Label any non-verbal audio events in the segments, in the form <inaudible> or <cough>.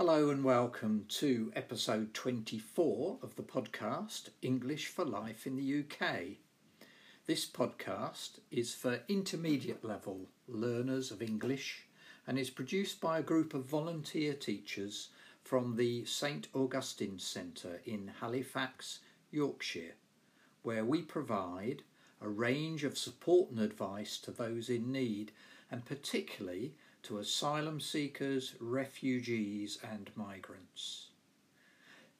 Hello and welcome to episode 24 of the podcast English for Life in the UK. This podcast is for intermediate level learners of English and is produced by a group of volunteer teachers from the St Augustine Centre in Halifax, Yorkshire, where we provide a range of support and advice to those in need and particularly to asylum seekers, refugees, and migrants.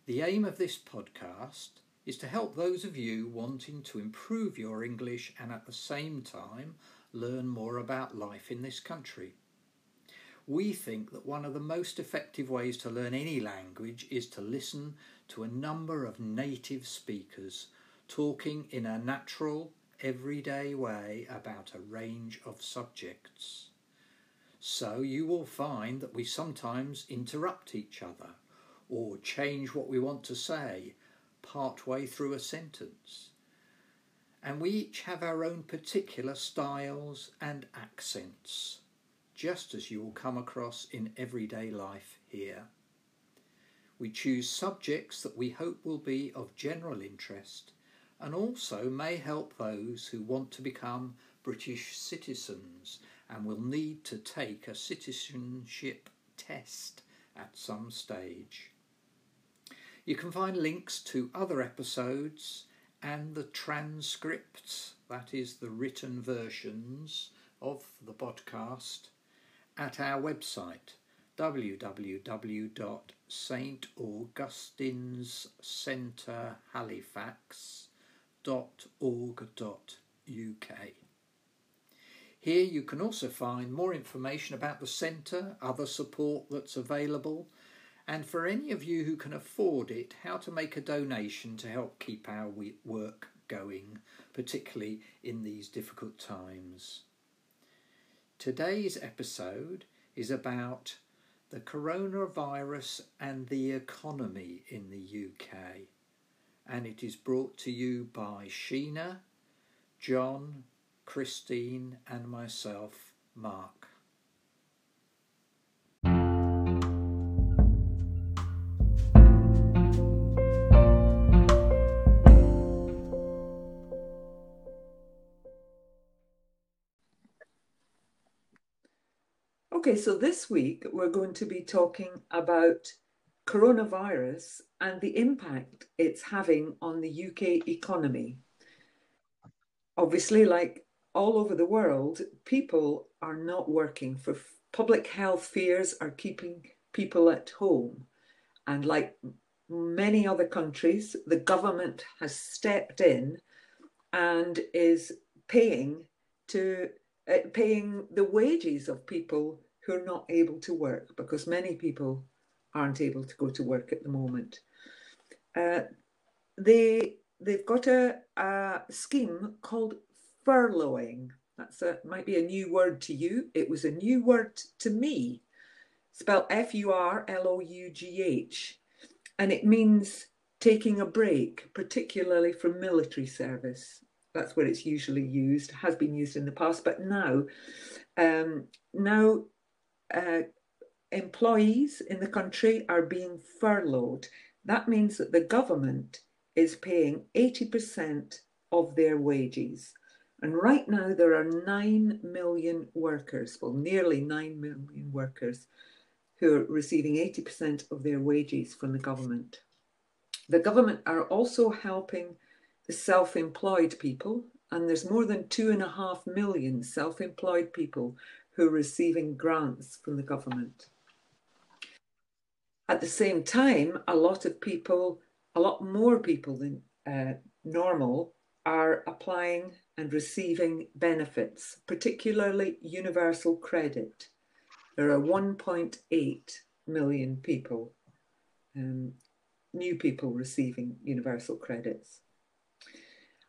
The aim of this podcast is to help those of you wanting to improve your English and at the same time learn more about life in this country. We think that one of the most effective ways to learn any language is to listen to a number of native speakers talking in a natural, everyday way about a range of subjects. So you will find that we sometimes interrupt each other or change what we want to say part way through a sentence. And we each have our own particular styles and accents, just as you will come across in everyday life here. We choose subjects that we hope will be of general interest and also may help those who want to become British citizens and will need to take a citizenship test at some stage. You can find links to other episodes and the transcripts, that is, the written versions of the podcast, at our website www.staugustinescentrehalifax.org.uk. Here you can also find more information about the centre, other support that's available, and for any of you who can afford it, how to make a donation to help keep our work going, particularly in these difficult times. Today's episode is about the coronavirus and the economy in the UK, and it is brought to you by Sheena, John, Christine, and myself, Mark. Okay, so this week we're going to be talking about coronavirus and the impact it's having on the UK economy. Obviously, like all over the world, people are not working for public health fears are keeping people at home. And like many other countries, the government has stepped in and is paying to uh, paying the wages of people who are not able to work because many people aren't able to go to work at the moment. Uh, they they've got a, a scheme called furloughing. That's a might be a new word to you. It was a new word to me, spelled F U R L O U G H, and it means taking a break, particularly from military service. That's where it's usually used. Has been used in the past, but now, um, now, uh, employees in the country are being furloughed. That means that the government is paying eighty percent of their wages. And right now, there are 9 million workers, well, nearly 9 million workers, who are receiving 80% of their wages from the government. The government are also helping the self employed people, and there's more than 2.5 million self employed people who are receiving grants from the government. At the same time, a lot of people, a lot more people than uh, normal, are applying and receiving benefits, particularly universal credit. There are 1.8 million people, um, new people receiving universal credits.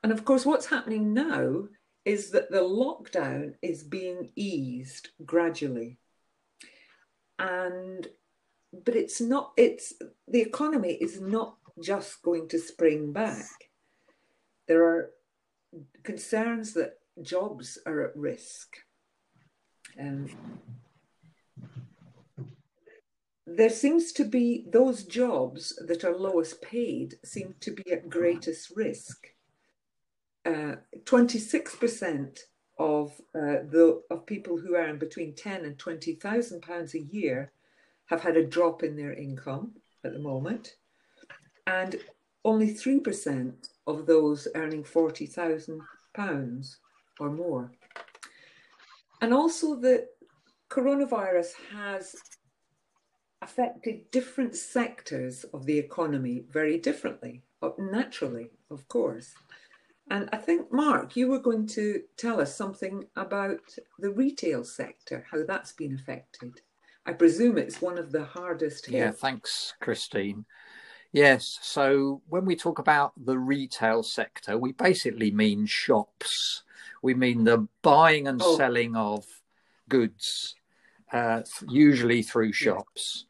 And of course, what's happening now is that the lockdown is being eased gradually. And but it's not it's the economy is not just going to spring back. There are concerns that jobs are at risk. Um, there seems to be those jobs that are lowest paid seem to be at greatest risk. Uh, 26% of uh, the of people who earn between 10 and 20,000 pounds a year have had a drop in their income at the moment and only 3% of those earning 40,000 pounds or more. And also the coronavirus has affected different sectors of the economy very differently, uh, naturally, of course. And I think, Mark, you were going to tell us something about the retail sector, how that's been affected. I presume it's one of the hardest hit. Yeah, thanks, Christine. Yes, so when we talk about the retail sector, we basically mean shops. We mean the buying and oh. selling of goods, uh, usually through shops.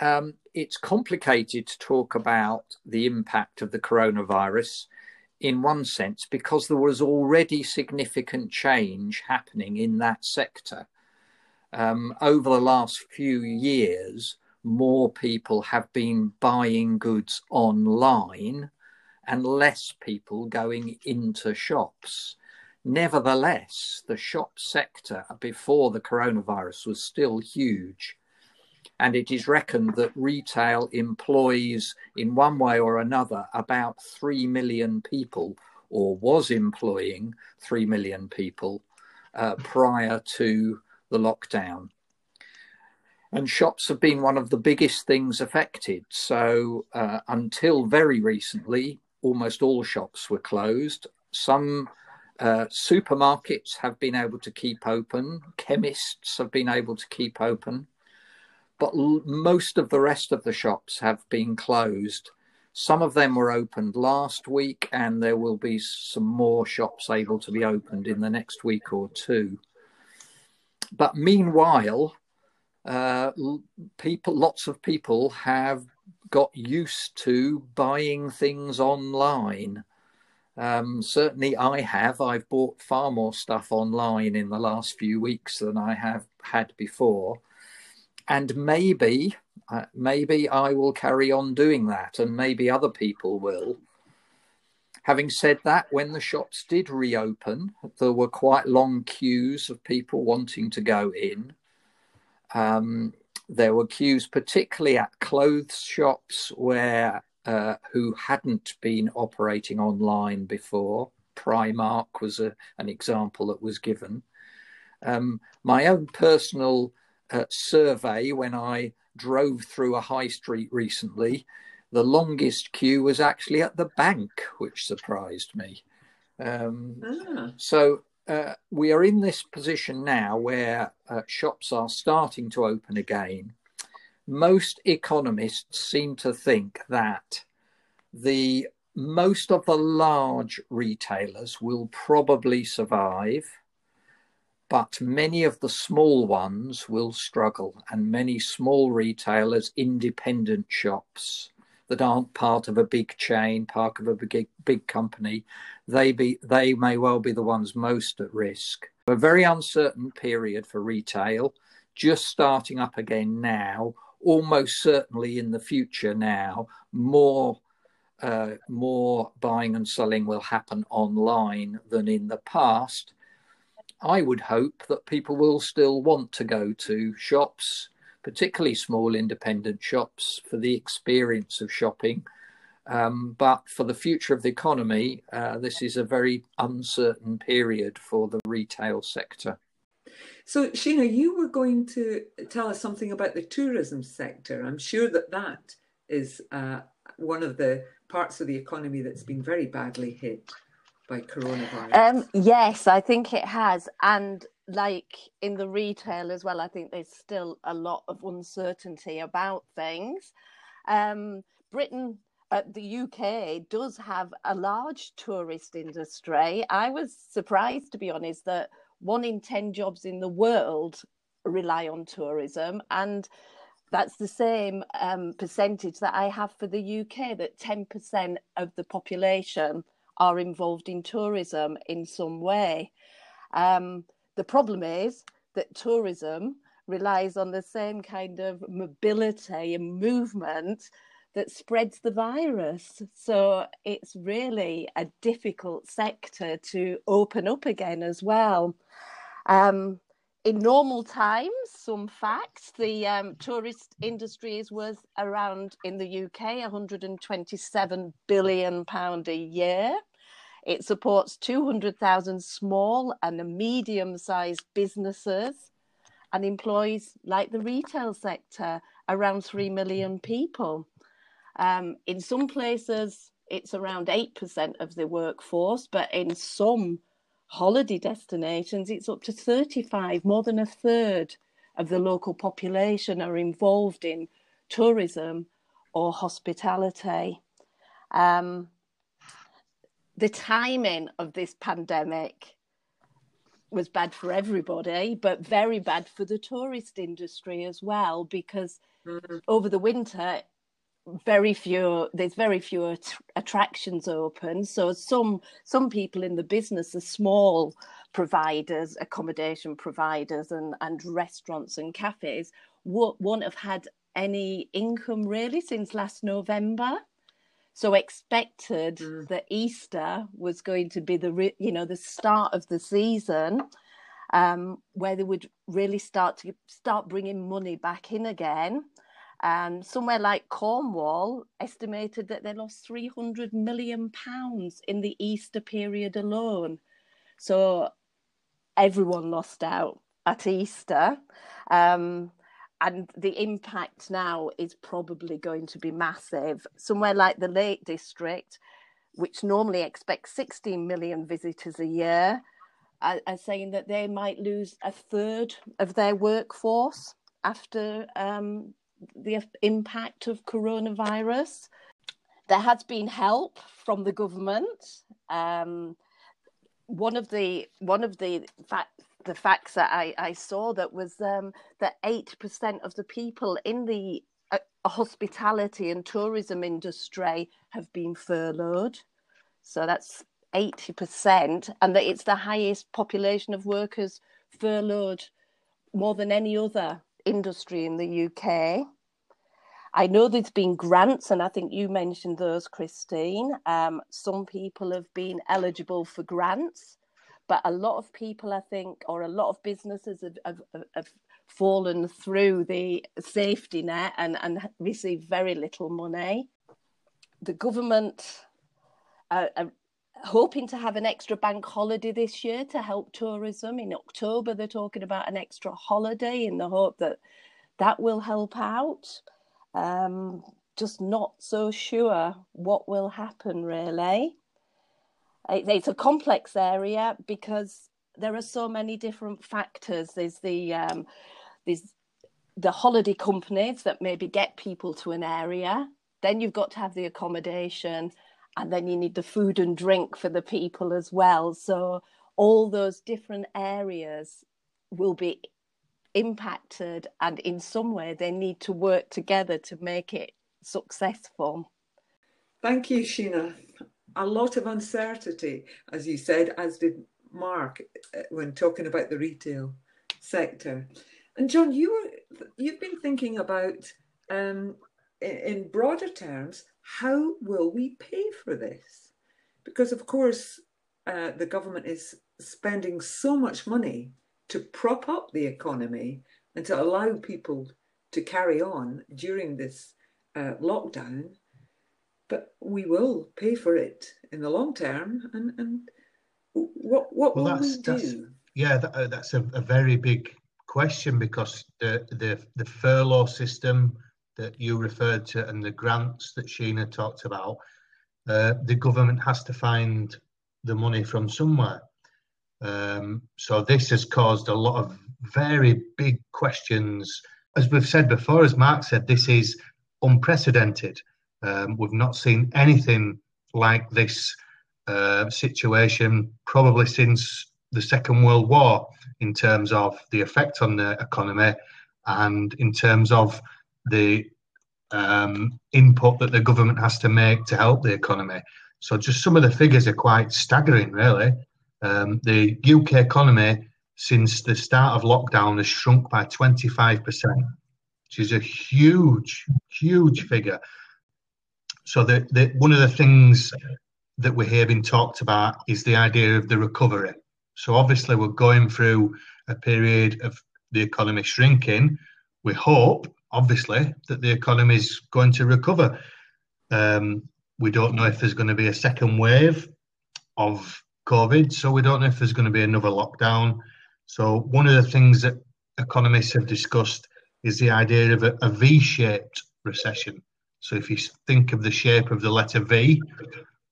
Um, it's complicated to talk about the impact of the coronavirus in one sense because there was already significant change happening in that sector. Um, over the last few years, more people have been buying goods online and less people going into shops. Nevertheless, the shop sector before the coronavirus was still huge and it is reckoned that retail employs, in one way or another, about 3 million people, or was employing 3 million people uh, prior to the lockdown. And shops have been one of the biggest things affected. So, uh, until very recently, almost all shops were closed. Some uh, supermarkets have been able to keep open, chemists have been able to keep open but l- most of the rest of the shops have been closed. Some of them were opened last week, and there will be some more shops able to be opened in the next week or two. But meanwhile, uh, people, lots of people have got used to buying things online. Um, certainly, I have. I've bought far more stuff online in the last few weeks than I have had before and maybe uh, maybe I will carry on doing that, and maybe other people will. Having said that, when the shops did reopen, there were quite long queues of people wanting to go in. Um, there were queues, particularly at clothes shops, where uh, who hadn't been operating online before. Primark was a, an example that was given. Um, my own personal uh, survey when I drove through a high street recently. The longest queue was actually at the bank, which surprised me. Um, ah. So uh, we are in this position now where uh, shops are starting to open again. Most economists seem to think that the most of the large retailers will probably survive but many of the small ones will struggle, and many small retailers, independent shops that aren't part of a big chain, part of a big big company, they be they may well be the ones most at risk. A very uncertain period for retail, just starting up again now. Almost certainly in the future now, more uh, more buying and selling will happen online than in the past I would hope that people will still want to go to shops, particularly small independent shops, for the experience of shopping. Um, but for the future of the economy, uh, this is a very uncertain period for the retail sector. So, Sheena, you were going to tell us something about the tourism sector. I'm sure that that is uh, one of the parts of the economy that's been very badly hit by coronavirus? Um, yes, I think it has. And like in the retail as well, I think there's still a lot of uncertainty about things. Um, Britain, uh, the UK, does have a large tourist industry. I was surprised, to be honest, that one in 10 jobs in the world rely on tourism. And that's the same um, percentage that I have for the UK, that 10% of the population are involved in tourism in some way. Um, the problem is that tourism relies on the same kind of mobility and movement that spreads the virus. So it's really a difficult sector to open up again as well. Um, in normal times, some facts the um, tourist industry is worth around in the UK 127 billion pound a year. It supports 200,000 small and medium sized businesses and employs, like the retail sector, around 3 million people. Um, in some places, it's around 8% of the workforce, but in some holiday destinations, it's up to 35, more than a third of the local population are involved in tourism or hospitality. Um, the timing of this pandemic was bad for everybody, but very bad for the tourist industry as well, because mm-hmm. over the winter, very few there's very few att- attractions open. So some some people in the business are small providers accommodation providers and and restaurants and cafes. Won't have had any income really since last november so expected mm. that easter was going to be the re- you know the start of the season um, where they would really start to start bringing money back in again and somewhere like Cornwall estimated that they lost 300 million pounds in the Easter period alone. So everyone lost out at Easter. Um, and the impact now is probably going to be massive. Somewhere like the Lake District, which normally expects 16 million visitors a year, are, are saying that they might lose a third of their workforce after um, the impact of coronavirus. There has been help from the government. Um, one of the one of the fact the facts that I, I saw that was um, that eight percent of the people in the uh, hospitality and tourism industry have been furloughed. So that's eighty percent, and that it's the highest population of workers furloughed more than any other industry in the UK. I know there's been grants, and I think you mentioned those, Christine. Um, some people have been eligible for grants, but a lot of people, I think, or a lot of businesses have, have, have fallen through the safety net and, and received very little money. The government are, are hoping to have an extra bank holiday this year to help tourism. In October, they're talking about an extra holiday in the hope that that will help out. Um, just not so sure what will happen really. It's a complex area because there are so many different factors. There's the um, there's the holiday companies that maybe get people to an area. Then you've got to have the accommodation, and then you need the food and drink for the people as well. So all those different areas will be impacted, and in some way they need to work together to make it successful. Thank you, Sheena. A lot of uncertainty, as you said, as did Mark uh, when talking about the retail sector. And John, you were you've been thinking about um, in broader terms, how will we pay for this? Because of course, uh, the government is spending so much money to prop up the economy and to allow people to carry on during this uh, lockdown. But we will pay for it in the long term. And, and what, what well, will we do? Yeah, that, uh, that's a, a, very big question because the, the, the furlough system that you referred to and the grants that Sheena talked about, uh, the government has to find the money from somewhere. Um, so this has caused a lot of very big questions. As we've said before, as Mark said, this is unprecedented. Um, we've not seen anything like this uh, situation probably since the Second World War in terms of the effect on the economy and in terms of the um, input that the government has to make to help the economy. So just some of the figures are quite staggering, really. Um, the UK economy since the start of lockdown has shrunk by 25%, which is a huge, huge figure. So the, the, one of the things that we're hearing talked about is the idea of the recovery. So obviously we're going through a period of the economy shrinking. We hope, obviously, that the economy is going to recover. Um, we don't know if there's going to be a second wave of COVID, so we don't know if there's going to be another lockdown. So one of the things that economists have discussed is the idea of a a V-shaped recession. So if you think of the shape of the letter V,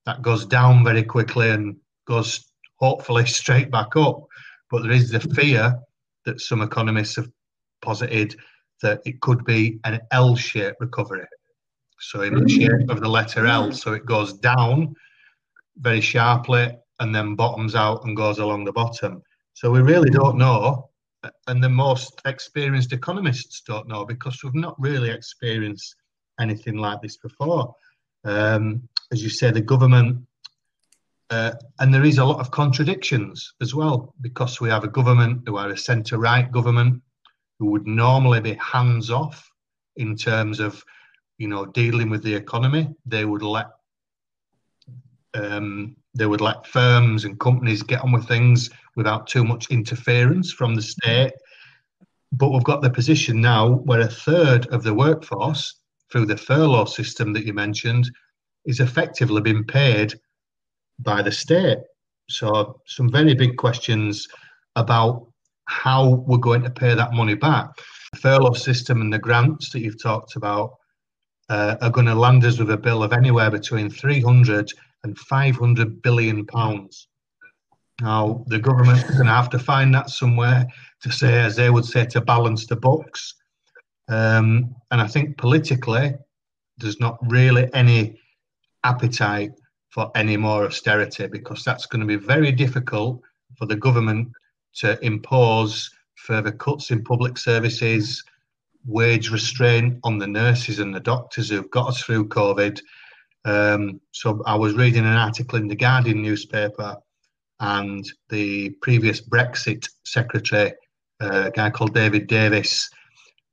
that goes down very quickly and goes hopefully <laughs> straight back up. But there is the fear that some economists have posited that it could be an L-shaped recovery. So in the mm. shape of the letter L, mm. so it goes down very sharply and then bottoms out and goes along the bottom. So we really mm. don't know, and the most experienced economists don't know because we've not really experienced anything like this before. Um, as you say, the government, uh, and there is a lot of contradictions as well because we have a government who are a centre right government who would normally be hands off in terms of, you know, dealing with the economy. They would let um, they would let firms and companies get on with things without too much interference from the state. But we've got the position now where a third of the workforce, through the furlough system that you mentioned, is effectively being paid by the state. So, some very big questions about how we're going to pay that money back. The furlough system and the grants that you've talked about uh, are going to land us with a bill of anywhere between 300 and 500 billion pounds. Now, the government is going to have to find that somewhere to say, as they would say, to balance the books. Um, and I think politically, there's not really any appetite for any more austerity because that's going to be very difficult for the government to impose further cuts in public services, wage restraint on the nurses and the doctors who've got us through COVID, um, so I was reading an article in the Guardian newspaper, and the previous Brexit secretary, uh, a guy called David Davis,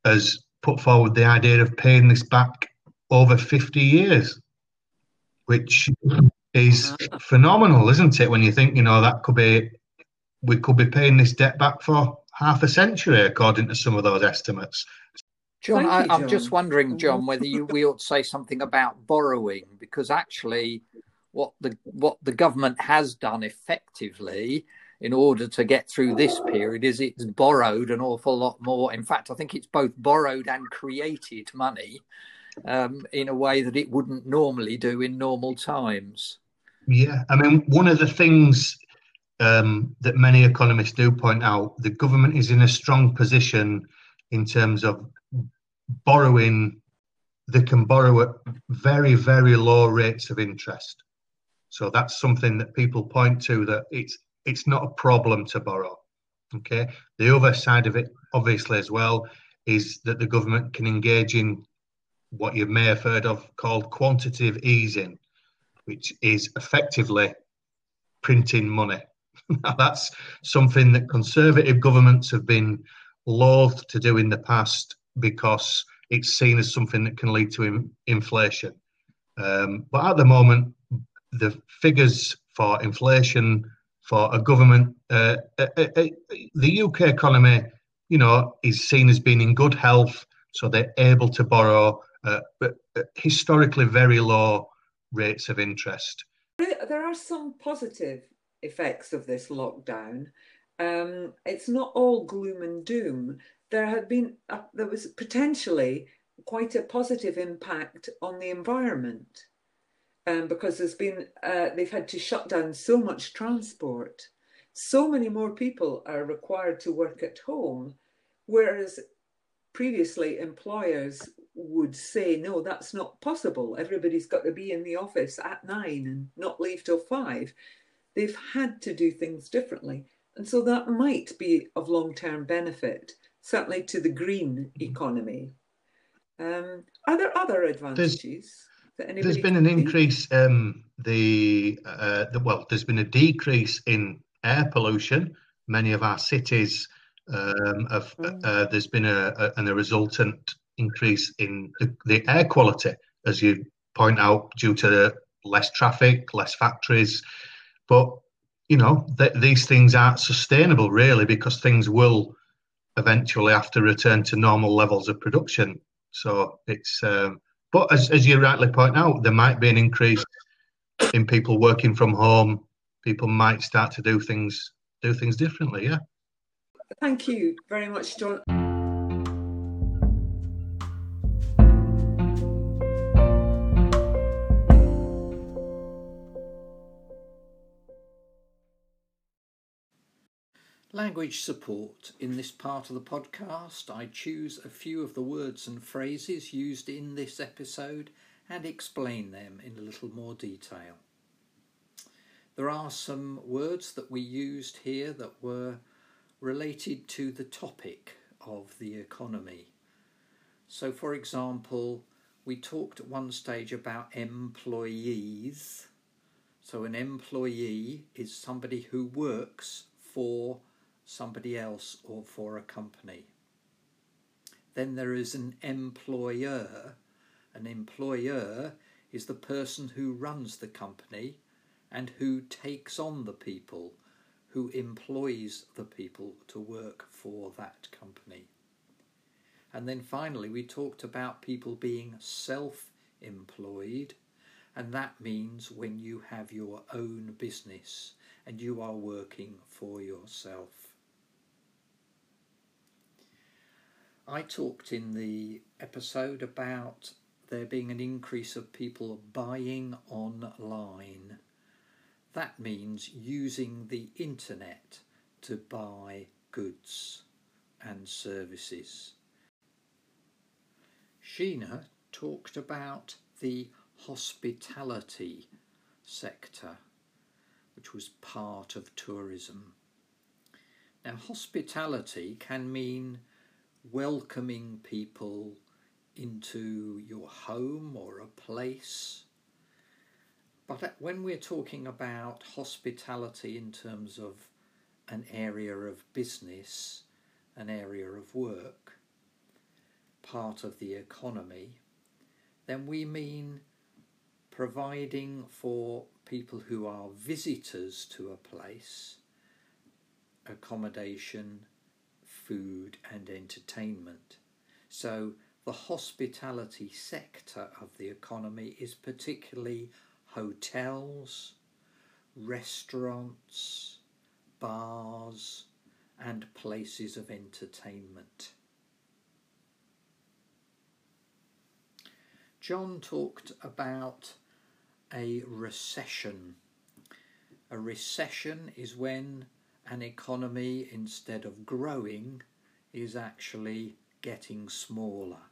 has put forward the idea of paying this back over 50 years, which is phenomenal, isn't it? When you think, you know, that could be, we could be paying this debt back for half a century, according to some of those estimates. John, Thank I, I'm just wondering, John, whether you, we ought to say something about borrowing, because actually, what the what the government has done effectively in order to get through this period is it's borrowed an awful lot more. In fact, I think it's both borrowed and created money um, in a way that it wouldn't normally do in normal times. Yeah, I mean, one of the things um, that many economists do point out, the government is in a strong position in terms of borrowing. They can borrow at very, very low rates of interest. So that's something that people point to that it's it's not a problem to borrow. Okay. The other side of it, obviously, as well, is that the government can engage in what you may have heard of called quantitative easing, which is effectively printing money. <laughs> Now, that's something that conservative governments have been loath to do in the past because it's seen as something that can lead to in, inflation. Um, but at the moment, the figures for inflation for a government, uh, uh, uh, uh the UK economy, you know, is seen as being in good health, so they're able to borrow uh, historically very low rates of interest. There are some positive effects of this lockdown. Um, it's not all gloom and doom. There had been there was potentially quite a positive impact on the environment um, because there's been uh, they've had to shut down so much transport. So many more people are required to work at home, whereas previously employers would say, no, that's not possible. Everybody's got to be in the office at nine and not leave till five. They've had to do things differently. And so that might be of long term benefit, certainly to the green economy. Um, are there other advantages? There's, there's been an increase. Um, the, uh, the well, there's been a decrease in air pollution, many of our cities. Um, have, mm. uh, there's been a, a, and a resultant increase in the, the, air quality, as you point out, due to less traffic, less factories. But you know, th- these things aren't sustainable really because things will eventually have to return to normal levels of production. So it's, um, but as, as you rightly point out, there might be an increase in people working from home. People might start to do things do things differently. Yeah. Thank you very much, John. Language support. In this part of the podcast, I choose a few of the words and phrases used in this episode and explain them in a little more detail. There are some words that we used here that were related to the topic of the economy. So, for example, we talked at one stage about employees. So, an employee is somebody who works for somebody else or for a company. Then there is an employer. An employer is the person who runs the company and who takes on the people, who employs the people to work for that company. And then finally, we talked about people being self employed, and that means when you have your own business and you are working for yourself. I talked in the episode about there being an increase of people buying online. That means using the internet to buy goods and services. Sheena talked about the hospitality sector, which was part of tourism. Now, hospitality can mean welcoming people into your home or a place. But when we're talking about hospitality in terms of an area of business, an area of work, part of the economy, then we mean providing for people who are visitors to a place accommodation, food and entertainment. So the hospitality sector of the economy is particularly hotels, restaurants, bars, and places of entertainment. John talked about a recession. A recession is when an economy, instead of growing, is actually getting smaller.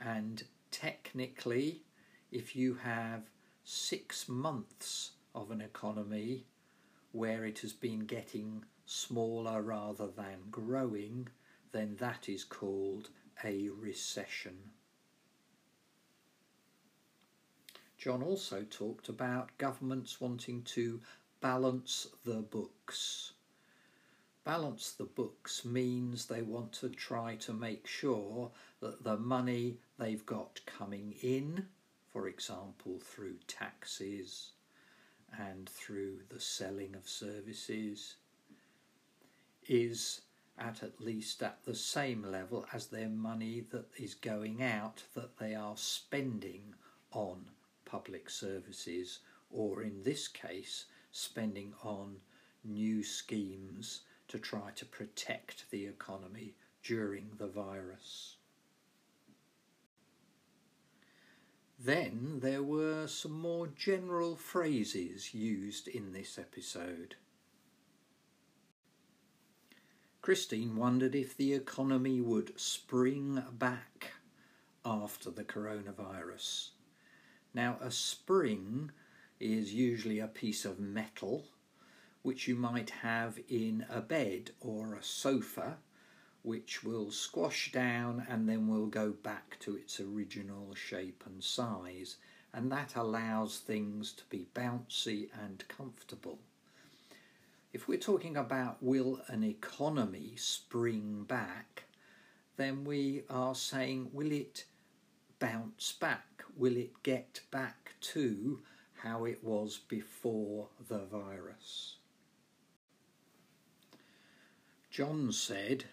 And technically, if you have six months of an economy where it has been getting smaller rather than growing, then that is called a recession. John also talked about governments wanting to balance the books. Balance the books means they want to try to make sure that the money they've got coming in, for example, through taxes and through the selling of services, is at at least at the same level as their money that is going out that they are spending on public services, or in this case, spending on new schemes to try to protect the economy during the virus. Then there were some more general phrases used in this episode. Christine wondered if the economy would spring back after the coronavirus. Now, a spring is usually a piece of metal which you might have in a bed or a sofa which will squash down and then will go back to its original shape and size and that allows things to be bouncy and comfortable. If we're talking about will an economy spring back, then we are saying will it bounce back? Will it get back to how it was before the virus? John said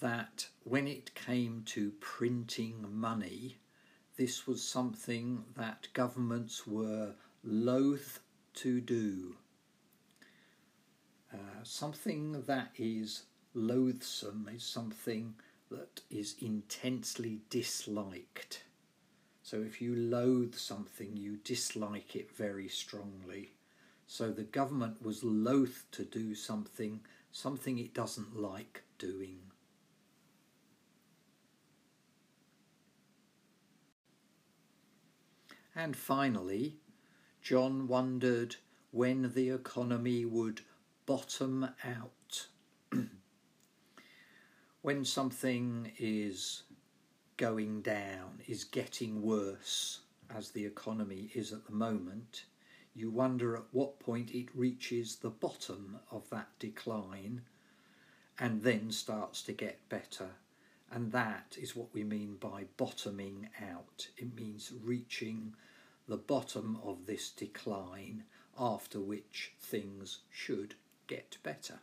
that when it came to printing money, this was something that governments were loath to do. Uh, something that is loathsome is something that is intensely disliked. So if you loathe something, you dislike it very strongly. So the government was loath to do something, something it doesn't like doing. And finally, John wondered when the economy would bottom out. <clears throat> when something is going down, is getting worse, as the economy is at the moment, you wonder at what point it reaches the bottom of that decline and then starts to get better. And that is what we mean by bottoming out. It means reaching the bottom of this decline, after which things should get better.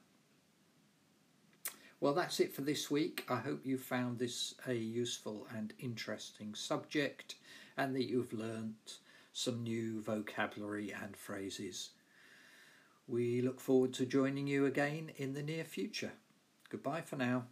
Well, that's it for this week. I hope you found this a useful and interesting subject and that you've learnt some new vocabulary and phrases. We look forward to joining you again in the near future. Goodbye for now.